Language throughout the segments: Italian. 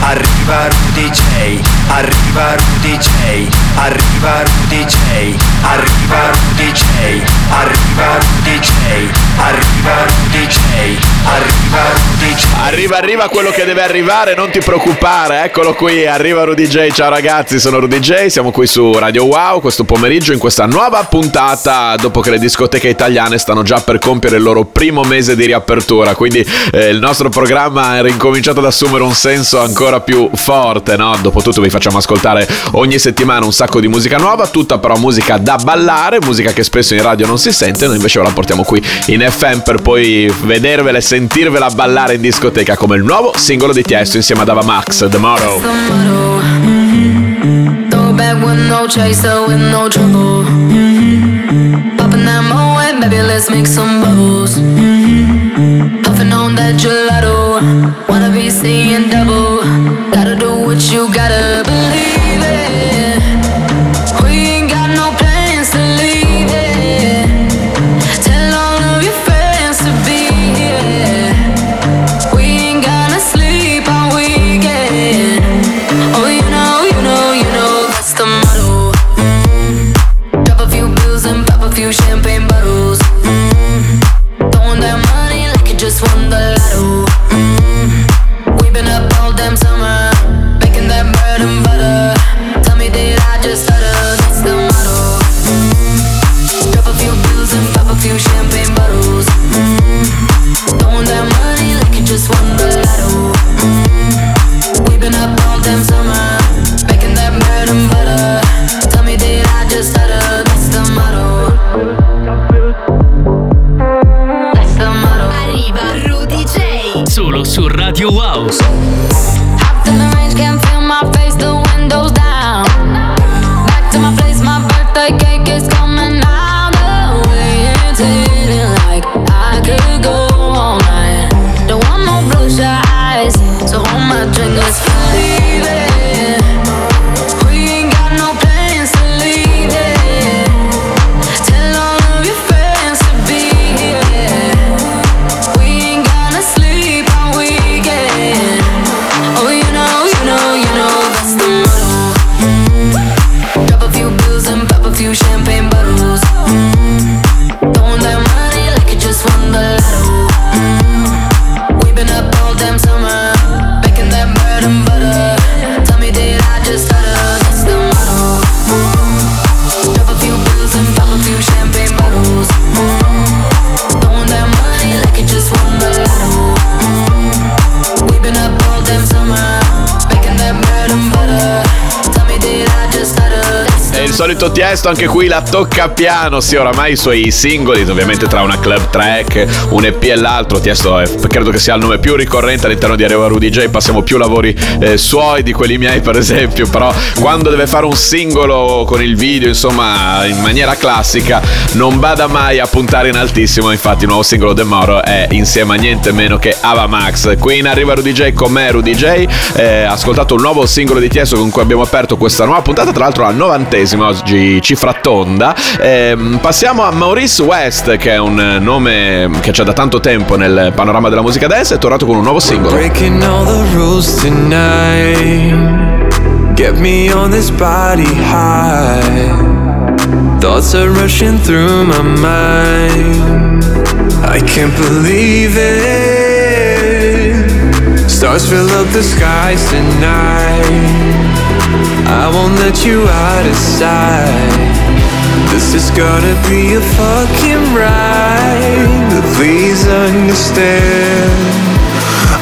arriva Rudy J, arriva Rudy J, arriva Rudy J, arriva Rudy J, arriva Rudy J, arriva Rudy J, arriva Rudy J. Arriva, arriva quello che deve arrivare, non ti preoccupare, eccolo qui, arriva Rudy J. Ciao ragazzi, sono Rudy J, siamo qui su Radio Wow questo pomeriggio in questa nuova puntata dopo che le discoteche italiane stanno già per compiere il loro primo mese di riapertura quindi eh, il nostro programma è ricominciato ad assumere un senso ancora più forte, no? Dopotutto vi facciamo ascoltare ogni settimana un sacco di musica nuova, tutta però musica da ballare, musica che spesso in radio non si sente, noi invece ve la portiamo qui in FM per poi vedervela e sentirvela ballare in discoteca come il nuovo singolo di Tiesto insieme ad Ava Max, The trouble. Mm-hmm. Bubbles. Mm-hmm. Puffing on that gelato, wanna be seeing double. What you gotta believe it. We ain't got no plans to leave it. Tell all of your friends to be here. We ain't gonna sleep weekend. Oh, you know, you know, you know that's the motto. Mm. Drop a few bills and pop a few champagne bottles. Mm. Throwing that money like you just won the lotto. Mm. Solito Tiesto anche qui la tocca piano, sì oramai i suoi singoli, ovviamente tra una club track, un EP e l'altro, Tiesto è, credo che sia il nome più ricorrente all'interno di Areva Rudy J, passiamo più lavori eh, suoi di quelli miei per esempio, però quando deve fare un singolo con il video insomma in maniera classica non bada mai a puntare in altissimo, infatti il nuovo singolo De Moro è insieme a niente meno che Ava Max, qui in Arriva Rudy J con me Rudy J, eh, ascoltato un nuovo singolo di Tiesto con cui abbiamo aperto questa nuova puntata, tra l'altro la novantesima, oggi cifra tonda. Ehm, passiamo a Maurice West, che è un nome che c'è da tanto tempo nel panorama della musica dance, è tornato con un nuovo singolo. Breaking all the rules tonight. Get me on this body high. Thoughts are rushing through my mind. I can't believe it. Stars fill up the skies tonight. I won't let you out of sight. This is gonna be a fucking ride. But please understand.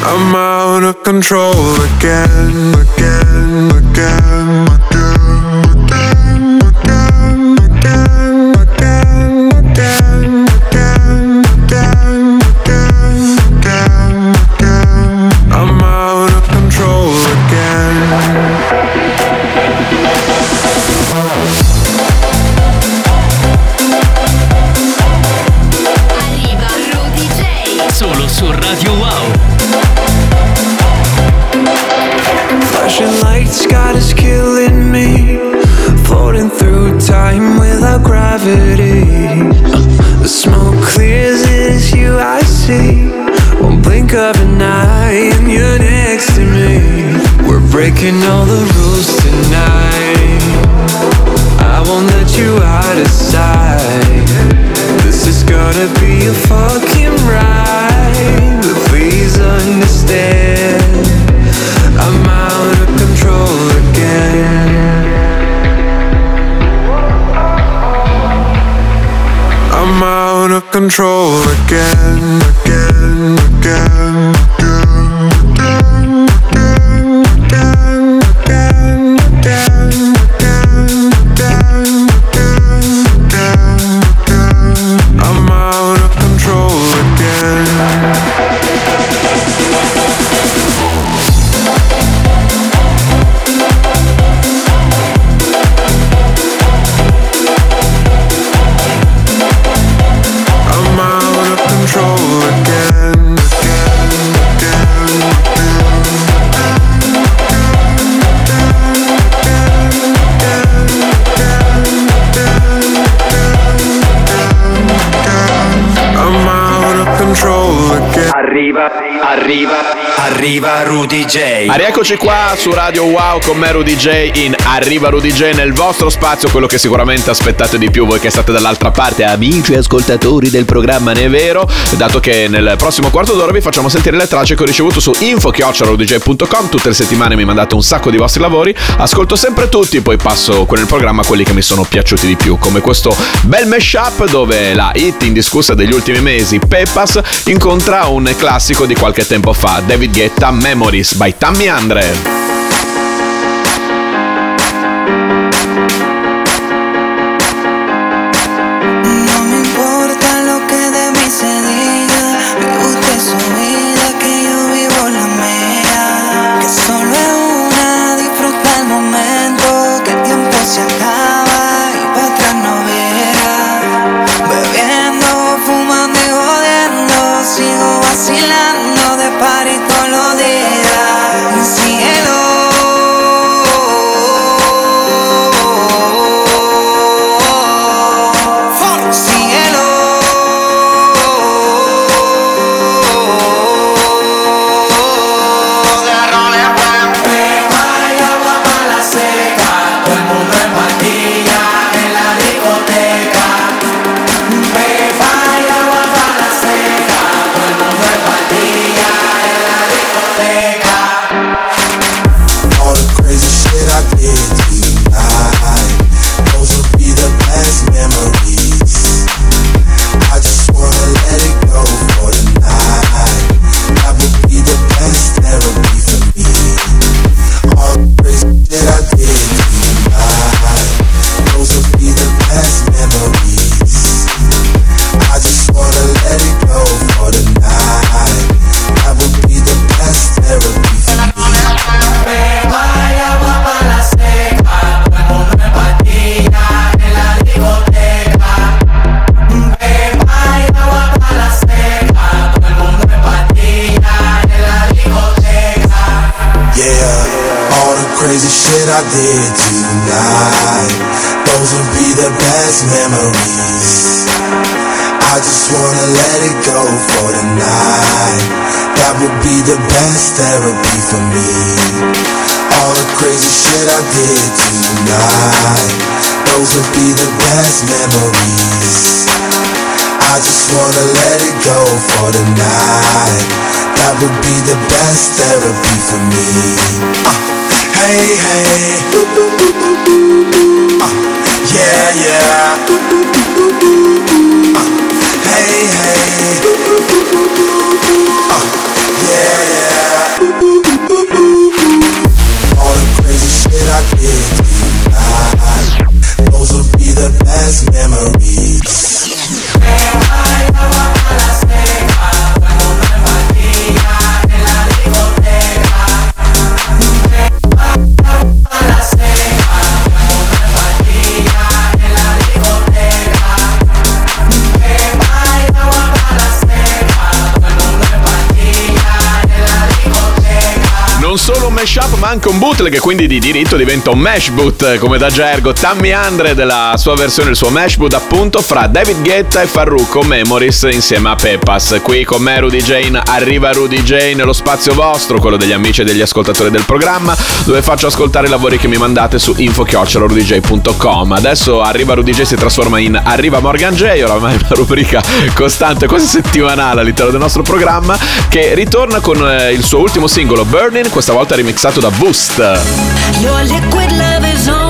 I'm out of control again, again, again, again, control again, arriva, arriva Rudy J. Ah, rieccoci qua su Radio Wow con me Rudy J in Arriva Rudy J nel vostro spazio, quello che sicuramente aspettate di più voi che state dall'altra parte, amici ascoltatori del programma Ne è vero, dato che nel prossimo quarto d'ora vi facciamo sentire le tracce che ho ricevuto su info.rudyj.com, tutte le settimane mi mandate un sacco di vostri lavori, ascolto sempre tutti, poi passo con il programma quelli che mi sono piaciuti di più, come questo bel mashup dove la hit indiscussa degli ultimi mesi, Peppas, incontra un classico di qualche tempo fa, David Guetta Memories by Tammy Andre. Just wanna let it go for the night. That would be the best therapy for me. Uh, hey, hey. Uh, yeah, yeah. Uh, hey, hey. Uh, yeah, yeah. All the crazy shit I did tonight. Those will be the best memories. I anche un bootleg, quindi di diritto diventa un mash boot, come da gergo. Tammy Andre della sua versione, il suo mash boot appunto, fra David Guetta e Farruko Memories insieme a Peppas. Qui con me Rudy Jane, arriva Rudy Jane, lo spazio vostro, quello degli amici e degli ascoltatori del programma, dove faccio ascoltare i lavori che mi mandate su info-rudj.com. Adesso arriva Rudy J si trasforma in Arriva Morgan J, oramai una rubrica costante, quasi settimanale all'interno del nostro programma, che ritorna con eh, il suo ultimo singolo Burning, questa volta remixato da Boost. Your liquid love is on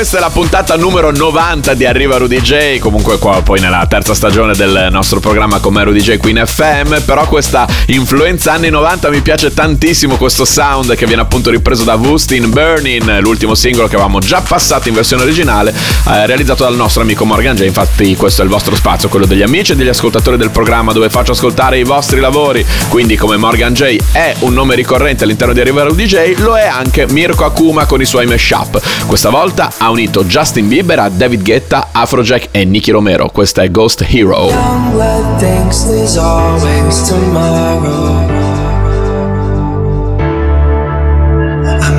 questa è la puntata numero 90 di Arriva Rudy J, comunque qua poi nella terza stagione del nostro programma come Rudy J qui in FM, però questa influenza anni 90 mi piace tantissimo questo sound che viene appunto ripreso da Wustin Burning, l'ultimo singolo che avevamo già passato in versione originale, eh, realizzato dal nostro amico Morgan J, infatti questo è il vostro spazio, quello degli amici e degli ascoltatori del programma dove faccio ascoltare i vostri lavori, quindi come Morgan J è un nome ricorrente all'interno di Arriva Rudy J, lo è anche Mirko Akuma con i suoi mashup. Questa volta ha unito Justin Bieber a David Guetta, Afrojack e Nicky Romero. Questa è Ghost Hero.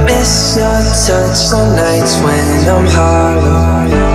Miss your touch on nights when I'm hollow.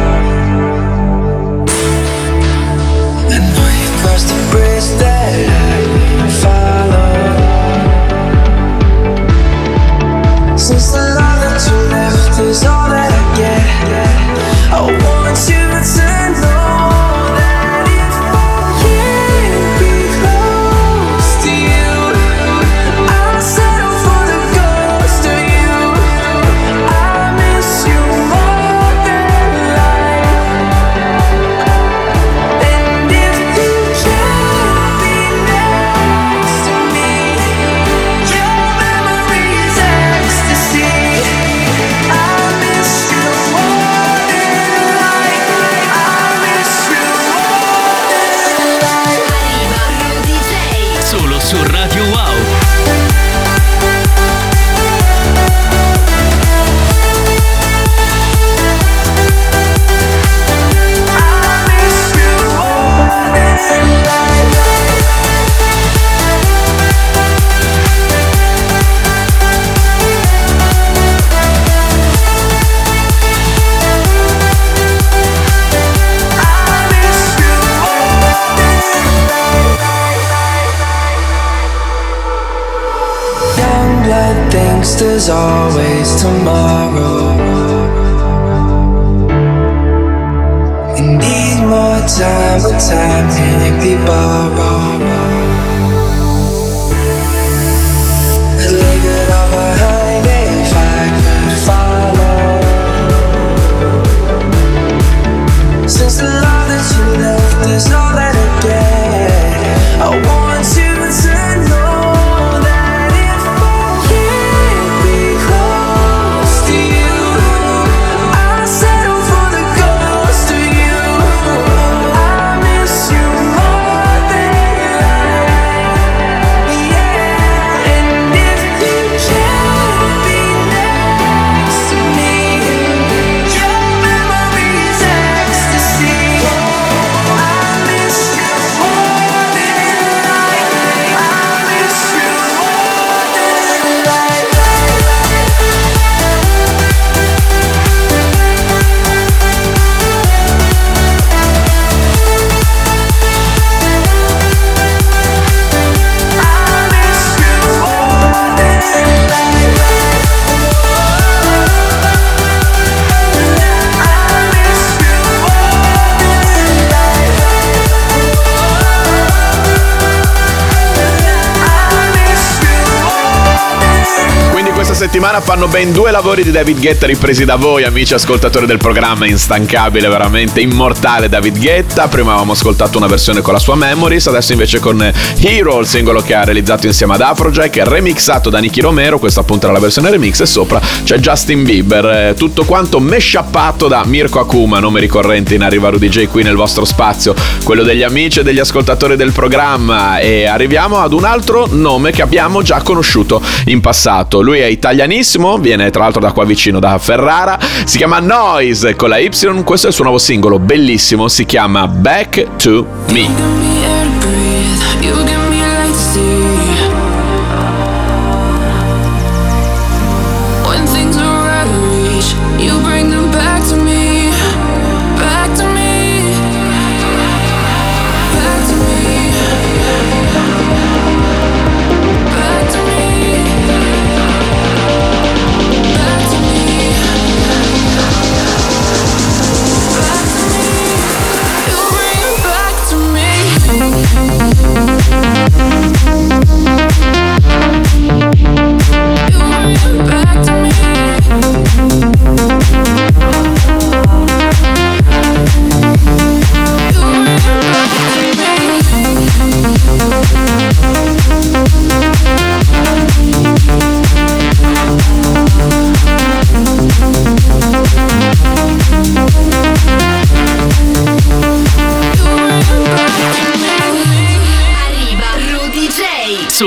Settimana fanno ben due lavori di David Guetta ripresi da voi, amici ascoltatori del programma instancabile, veramente immortale David Guetta. Prima avevamo ascoltato una versione con la sua Memories, adesso invece con Hero, il singolo che ha realizzato insieme ad Afrojack, remixato da Nicky Romero, questa appunto era la versione remix e sopra c'è Justin Bieber. Eh, Tutto quanto meshappato da Mirko Akuma, nome ricorrente in Arriva Rudy J qui nel vostro spazio, quello degli amici e degli ascoltatori del programma e arriviamo ad un altro nome che abbiamo già conosciuto in passato. Lui è italianissimo, viene tra l'altro da qua vicino da Ferrara, si chiama Noise con la Y, questo è il suo nuovo singolo, bellissimo, si chiama Back to Me.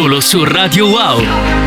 Solo su Radio Wow.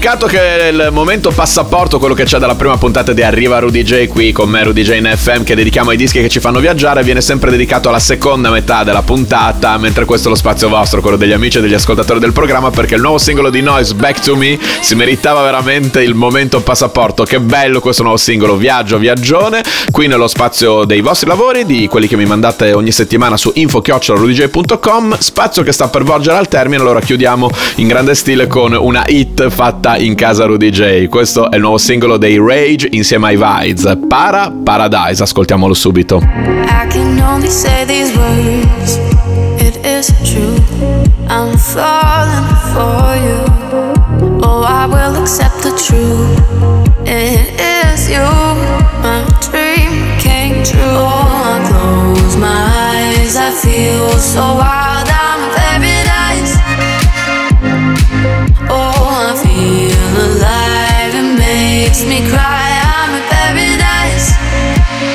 Peccato che il momento passaporto, quello che c'è dalla prima puntata di Arriva Rudy J qui con me Rudy J in FM che dedichiamo ai dischi che ci fanno viaggiare, viene sempre dedicato alla seconda metà della puntata, mentre questo è lo spazio vostro, quello degli amici e degli ascoltatori del programma, perché il nuovo singolo di Noise, Back to Me, si meritava veramente il momento passaporto. Che bello questo nuovo singolo, viaggio, viaggione, qui nello spazio dei vostri lavori, di quelli che mi mandate ogni settimana su info-rudyj.com, spazio che sta per volgere al termine, allora chiudiamo in grande stile con una hit fatta novità in casa Rudy J. Questo è il nuovo singolo dei Rage insieme ai Vides. Para Paradise, ascoltiamolo subito. I can only say these words. It is true. I'm falling for you. Oh, I will accept the truth. It is you. My dream came true. Oh, I close my eyes. I feel so wild. Makes me cry. I'm in paradise.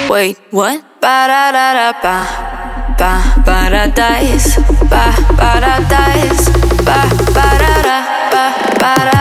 Wait, what? Ba da da da ba. Ba paradise. Ba paradise. Ba ba da da. Ba ba da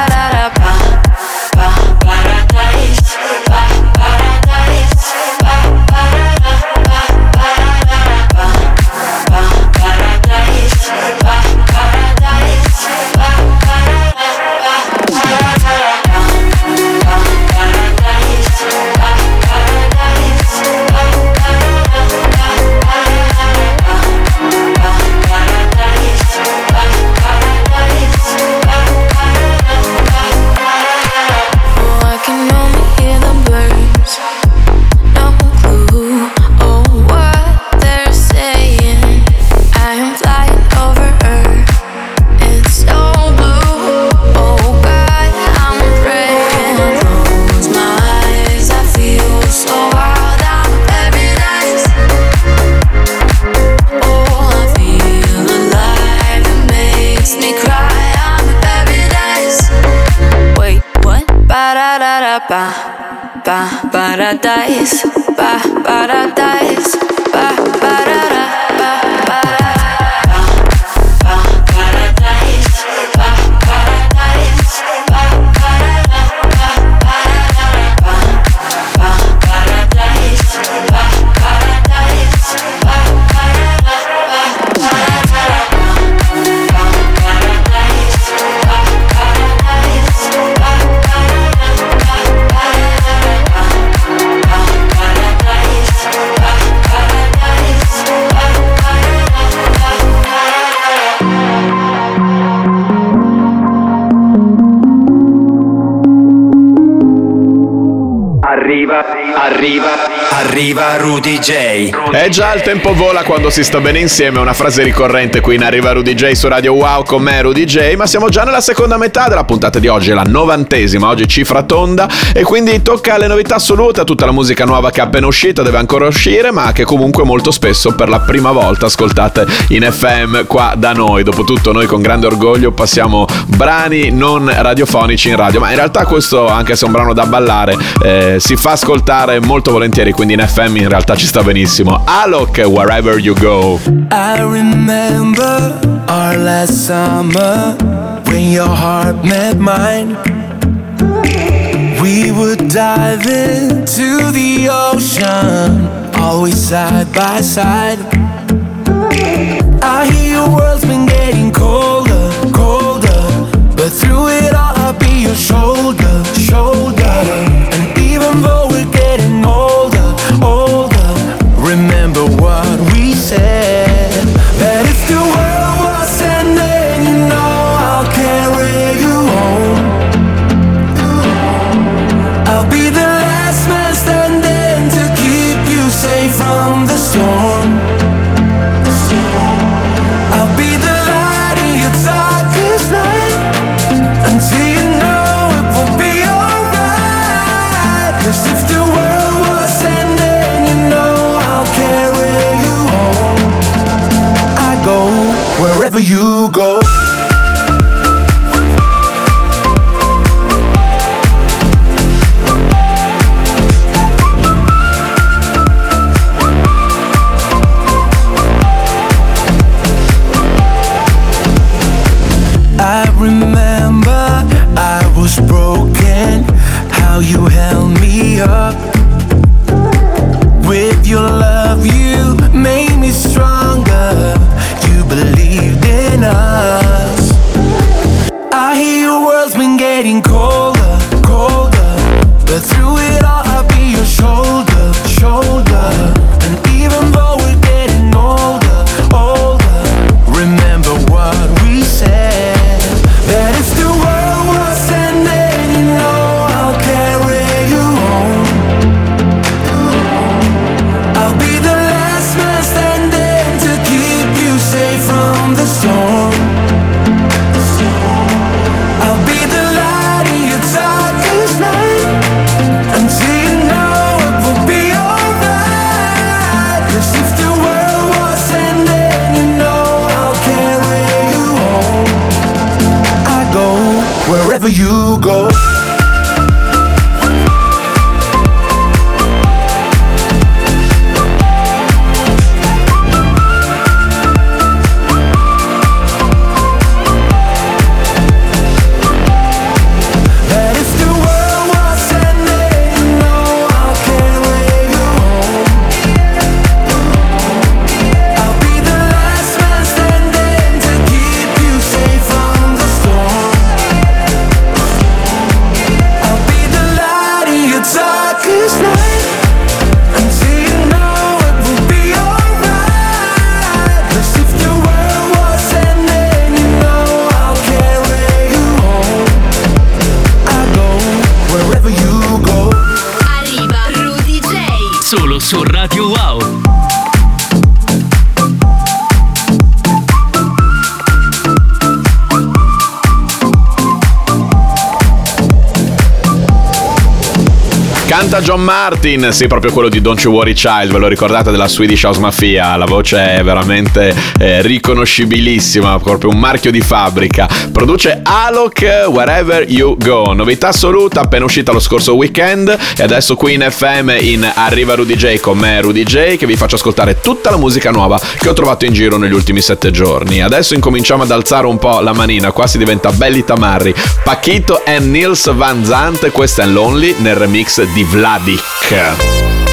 Arriva, arriva, Rudy J. Eh già, il tempo vola quando si sta bene insieme, è una frase ricorrente qui in Arriva Rudy J su Radio Wow con me Rudy J, ma siamo già nella seconda metà della puntata di oggi, è la novantesima, oggi cifra tonda e quindi tocca alle novità assolute, a tutta la musica nuova che è appena uscita, deve ancora uscire, ma che comunque molto spesso per la prima volta ascoltate in FM qua da noi. Dopotutto noi con grande orgoglio passiamo brani non radiofonici in radio, ma in realtà questo anche se è un brano da ballare eh, si fa ascoltare molto volentieri, quindi in FM in realtà ci sta benissimo. Alok, wherever you go. I remember our last summer when your heart met mine. We would dive into the ocean, always side by side. I hear your world's been getting colder, colder, but through it all, I'll be your shoulder, shoulder. And even though we're getting we wherever you go. John Martin, sì, proprio quello di Don't You Worry Child, ve lo ricordate della Swedish House Mafia? La voce è veramente eh, riconoscibilissima, proprio un marchio di fabbrica. Produce Alok Wherever You Go, novità assoluta, appena uscita lo scorso weekend e adesso qui in FM in Arriva Rudy J con me Rudy J che vi faccio ascoltare tutta la musica nuova che ho trovato in giro negli ultimi sette giorni. Adesso incominciamo ad alzare un po' la manina, qua si diventa belli tamarri. Pachito e Nils Van Zandt, questa è Lonely nel remix di Vladik. When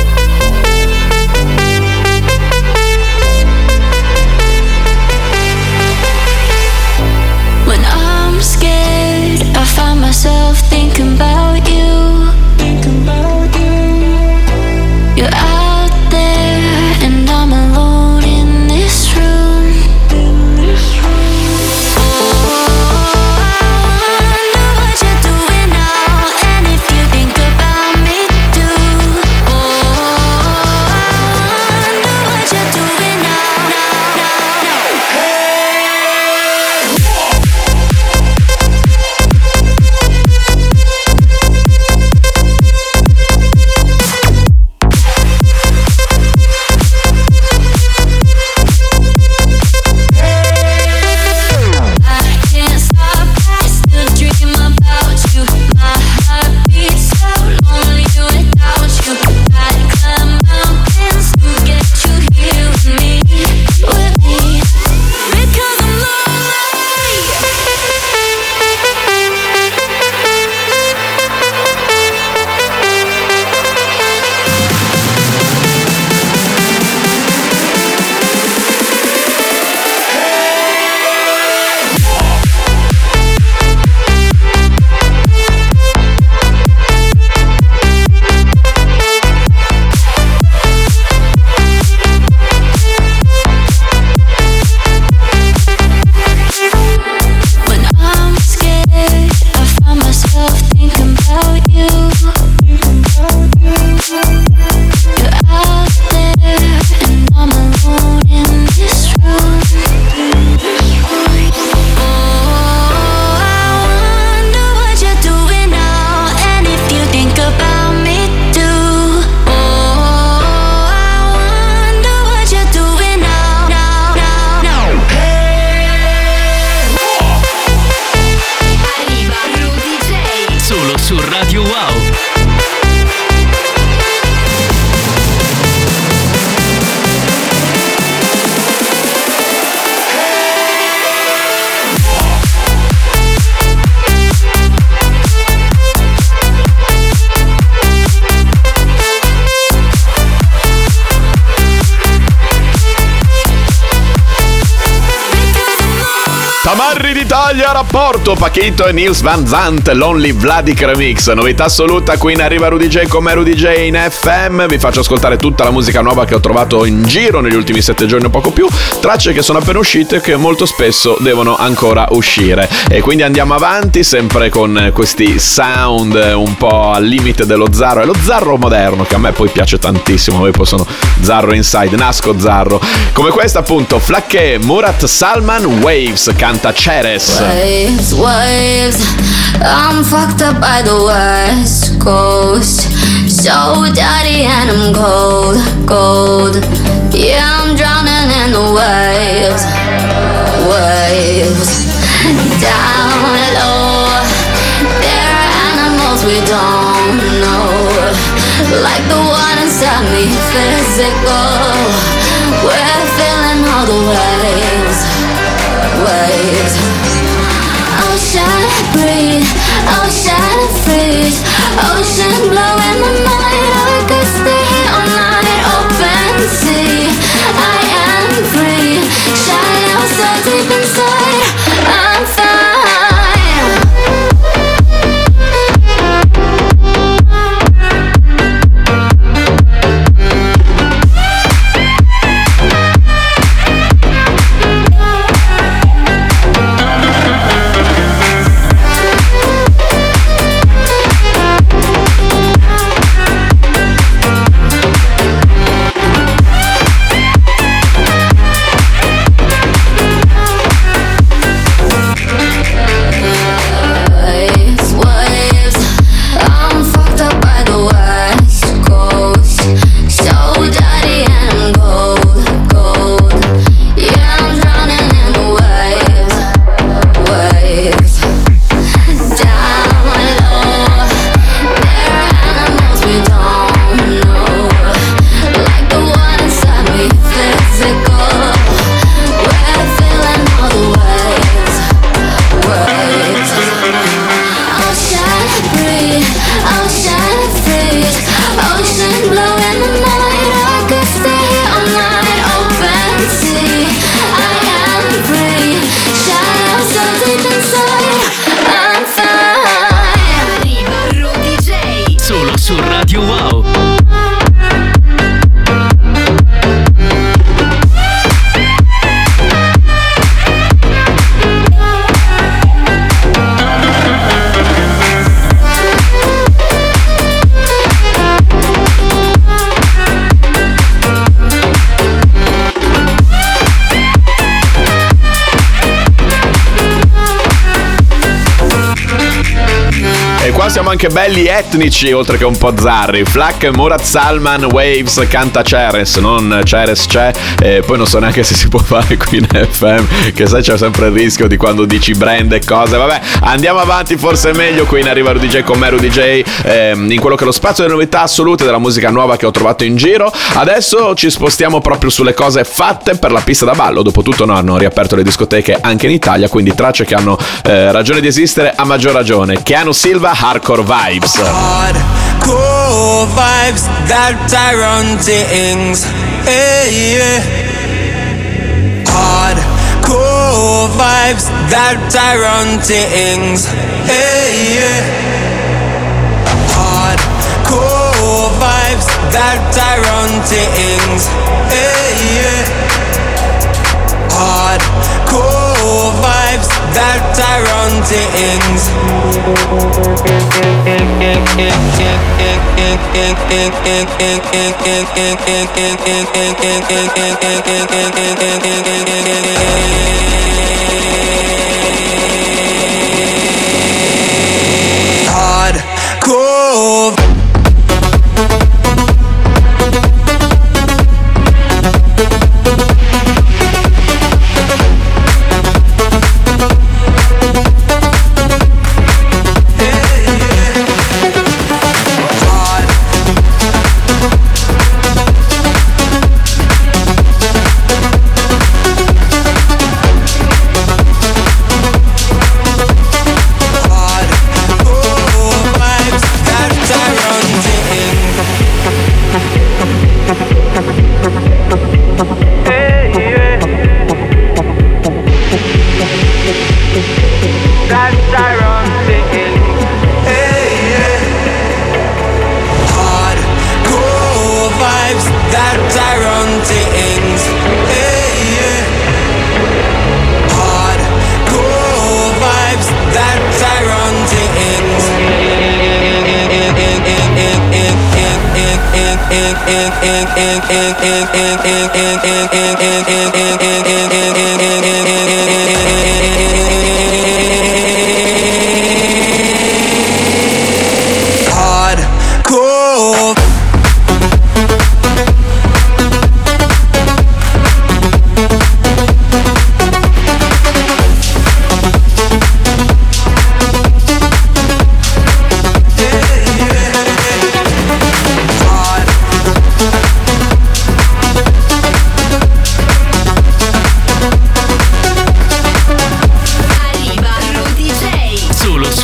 rapporto, Pachito e Nils Van Zandt, Lonely Vladik Remix, novità assoluta, qui in arriva Rudy J come Rudy J in FM, vi faccio ascoltare tutta la musica nuova che ho trovato in giro negli ultimi sette giorni o poco più, tracce che sono appena uscite e che molto spesso devono ancora uscire. E quindi andiamo avanti sempre con questi sound un po' al limite dello zarro, è lo zarro moderno che a me poi piace tantissimo, poi poi sono zarro inside, nasco zarro, come questa appunto, Flacche Murat Salman Waves, canta Ceres. waves, waves. I'm fucked up by the west coast. So dirty and I'm cold, cold. Yeah, I'm drowning in the waves, waves. Down low, there are animals we don't know. Like the one inside me, physical. We're feeling all the waves, waves ocean ocean blow in the night. I could stay here all night, open sea. I am free, so deep inside. Qua siamo anche belli etnici, oltre che un po' zarri. Flack, Murat Salman, Waves, canta Ceres, non Ceres c'è. E poi non so neanche se si può fare qui in FM, che sai c'è sempre il rischio di quando dici brand e cose. Vabbè, andiamo avanti, forse è meglio. Qui in arriva Rudy J con me, Rudy J, ehm, in quello che è lo spazio delle novità assolute della musica nuova che ho trovato in giro. Adesso ci spostiamo proprio sulle cose fatte per la pista da ballo. Dopotutto no, hanno riaperto le discoteche anche in Italia, quindi tracce che hanno eh, ragione di esistere a maggior ragione. Keanu Silva, Hardcore Vibes. Hardcore vibes, that Tyrone things. Hey, yeah. Hardcore vibes, that Tyrone things. Hey, yeah. Hardcore vibes, that Tyrone things. Hey, yeah. Hardcore vibes, that Tyrone things. Hardcore Hardcore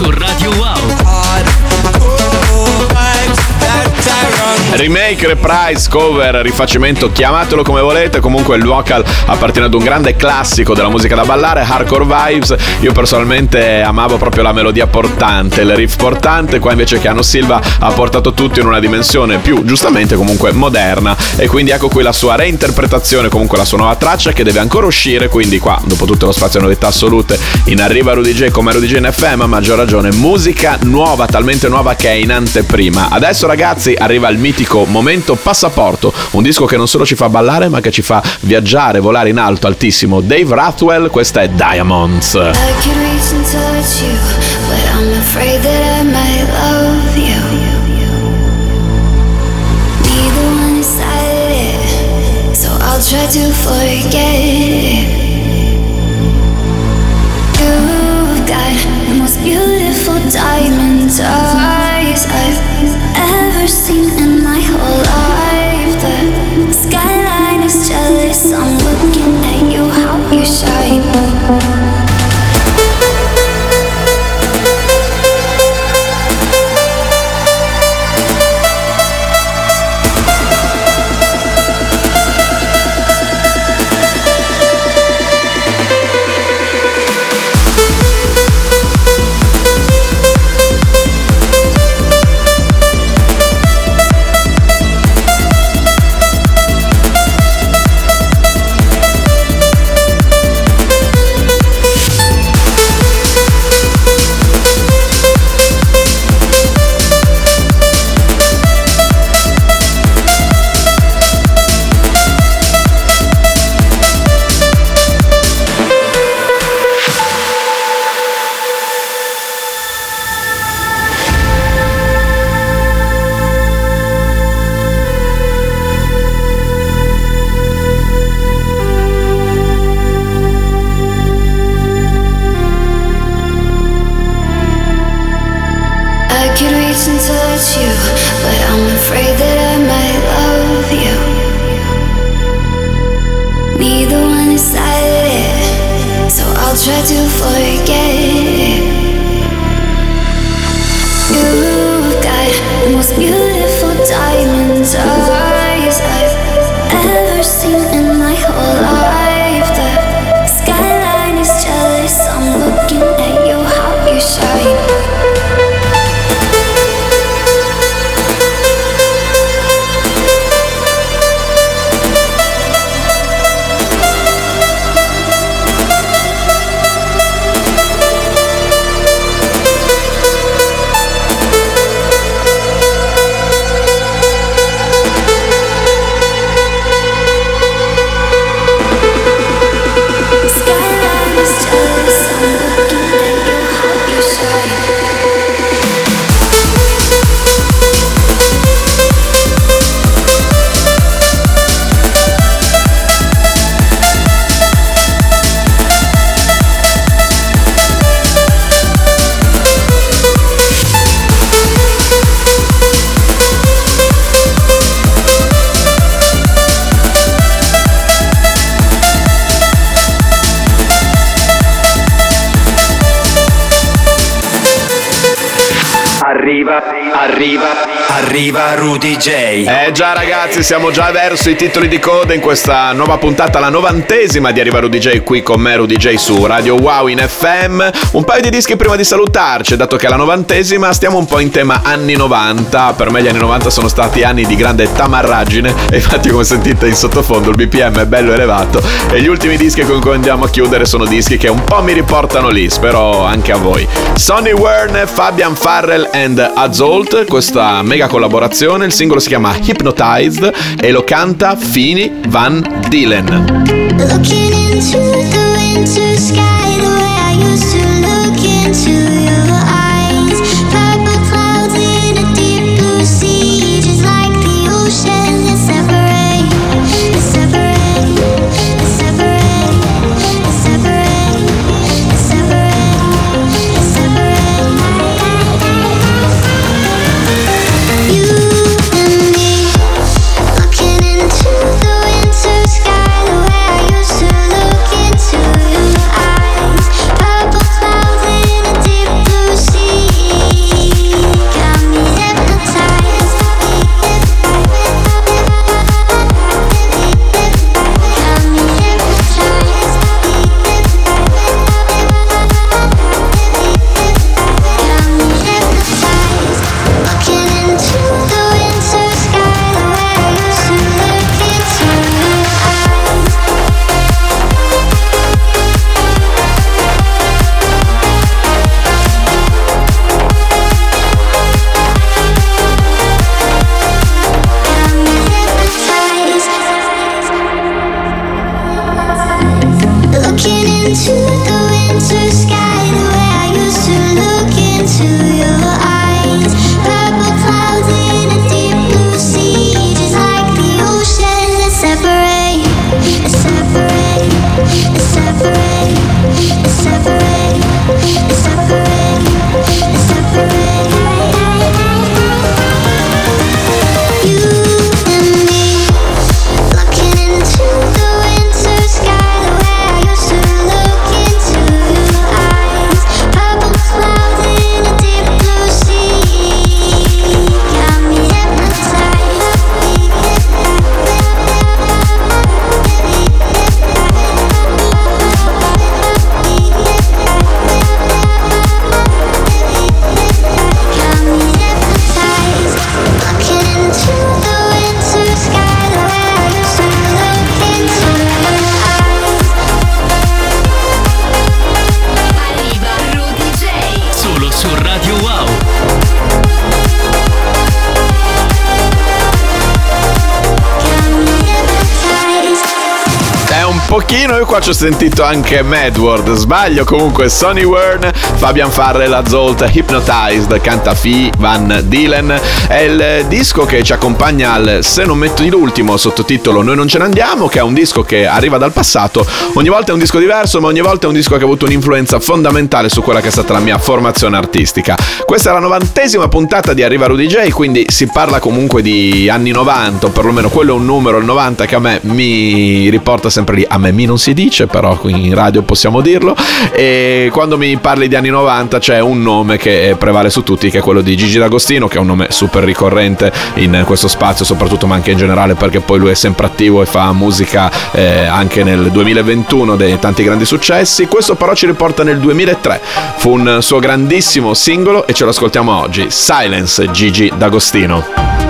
Radio Wow. Remake, reprise, cover, rifacimento, chiamatelo come volete, comunque il local appartiene ad un grande classico della musica da ballare, Hardcore Vibes. Io personalmente amavo proprio la melodia portante, il riff portante. Qua invece Keanu Silva ha portato tutto in una dimensione più, giustamente, comunque moderna. E quindi ecco qui la sua reinterpretazione, comunque la sua nuova traccia che deve ancora uscire. Quindi qua, dopo tutto lo spazio novità assolute, in arriva Rudy J come Rudy J in FM, a maggior ragione musica nuova, talmente nuova che è in anteprima. Adesso ragazzi arriva il mitico momento passaporto, un disco che non solo ci fa ballare ma che ci fa viaggiare, volare in alto, altissimo. Dave Rathwell, questa è Diamonds. I could beautiful diamond eyes arriva, arriva Rudy J. Eh già ragazzi, siamo già verso i titoli di coda in questa nuova puntata, la novantesima di Arriva Rudy J qui con me Rudy J su Radio Wow in FM. Un paio di dischi prima di salutarci, dato che è la novantesima stiamo un po' in tema anni 90. Per me gli anni 90 sono stati anni di grande tamarragine e infatti come sentite in sottofondo il BPM è bello elevato e gli ultimi dischi con cui andiamo a chiudere sono dischi che un po' mi riportano lì, spero anche a voi. Sonny Werner, Fabian Farrell and Azolt, questa mega collaborazione, il singolo si chiama Hypnotized e lo canta Fini Van Dylen. Looking into the winter sky the way I used to qua ci ho sentito anche Mad World, sbaglio comunque Sonny Wern, Fabian Farrell, Zolt, Hypnotized, canta Fee Van Dylan, è il disco che ci accompagna al Se non metti l'ultimo sottotitolo Noi non ce ne andiamo, che è un disco che arriva dal passato, ogni volta è un disco diverso, ma ogni volta è un disco che ha avuto un'influenza fondamentale su quella che è stata la mia formazione artistica. Questa è la novantesima puntata di Arriva Rudy J, quindi si parla comunque di anni 90, o perlomeno quello è un numero, il 90, che a me mi riporta sempre lì. A me mi non si dice, però qui in radio possiamo dirlo. E quando mi parli di anni 90 c'è un nome che prevale su tutti, che è quello di Gigi D'Agostino, che è un nome super ricorrente in questo spazio, soprattutto ma anche in generale, perché poi lui è sempre attivo e fa musica eh, anche nel 2021 dei tanti grandi successi. Questo però ci riporta nel 2003. Fu un suo grandissimo singolo e ce lo ascoltiamo oggi. Silence Gigi D'Agostino.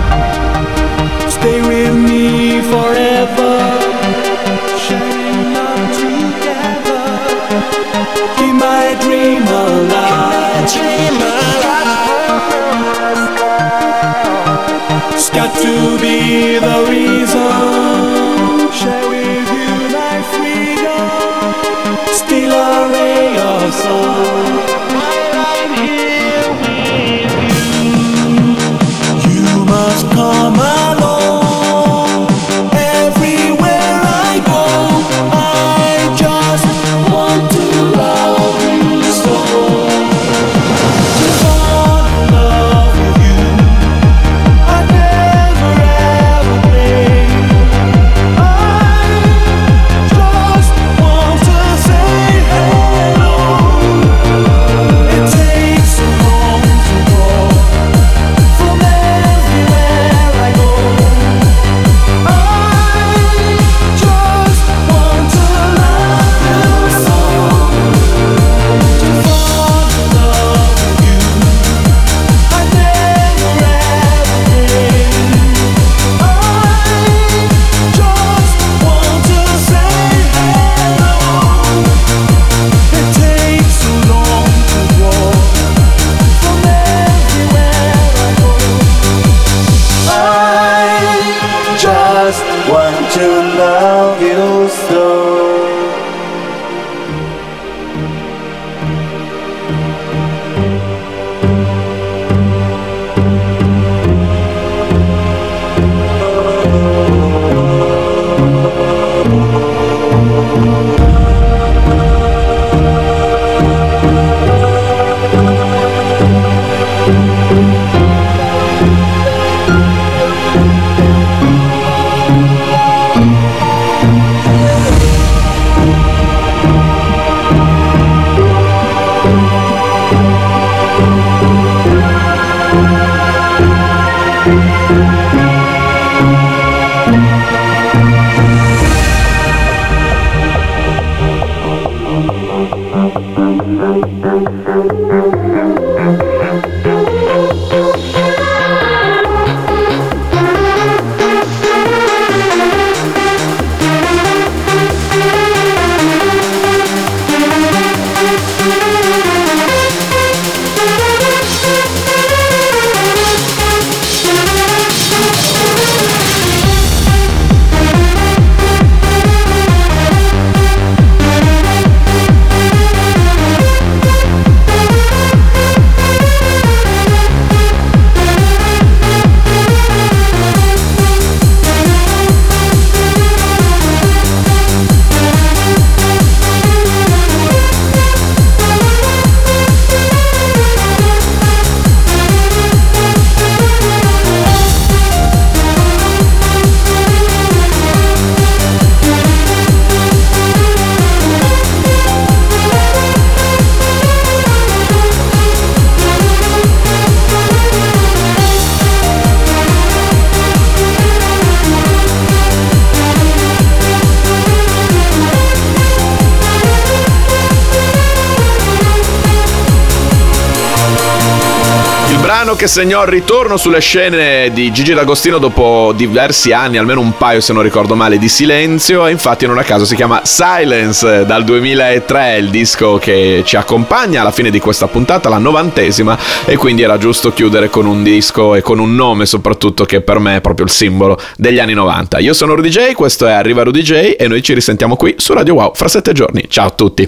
Che segnò il ritorno sulle scene di Gigi D'Agostino dopo diversi anni, almeno un paio se non ricordo male, di silenzio e infatti non a caso si chiama Silence dal 2003, il disco che ci accompagna alla fine di questa puntata, la novantesima e quindi era giusto chiudere con un disco e con un nome soprattutto che per me è proprio il simbolo degli anni 90. Io sono Rudy J, questo è Arriva Rudy J e noi ci risentiamo qui su Radio Wow fra sette giorni. Ciao a tutti!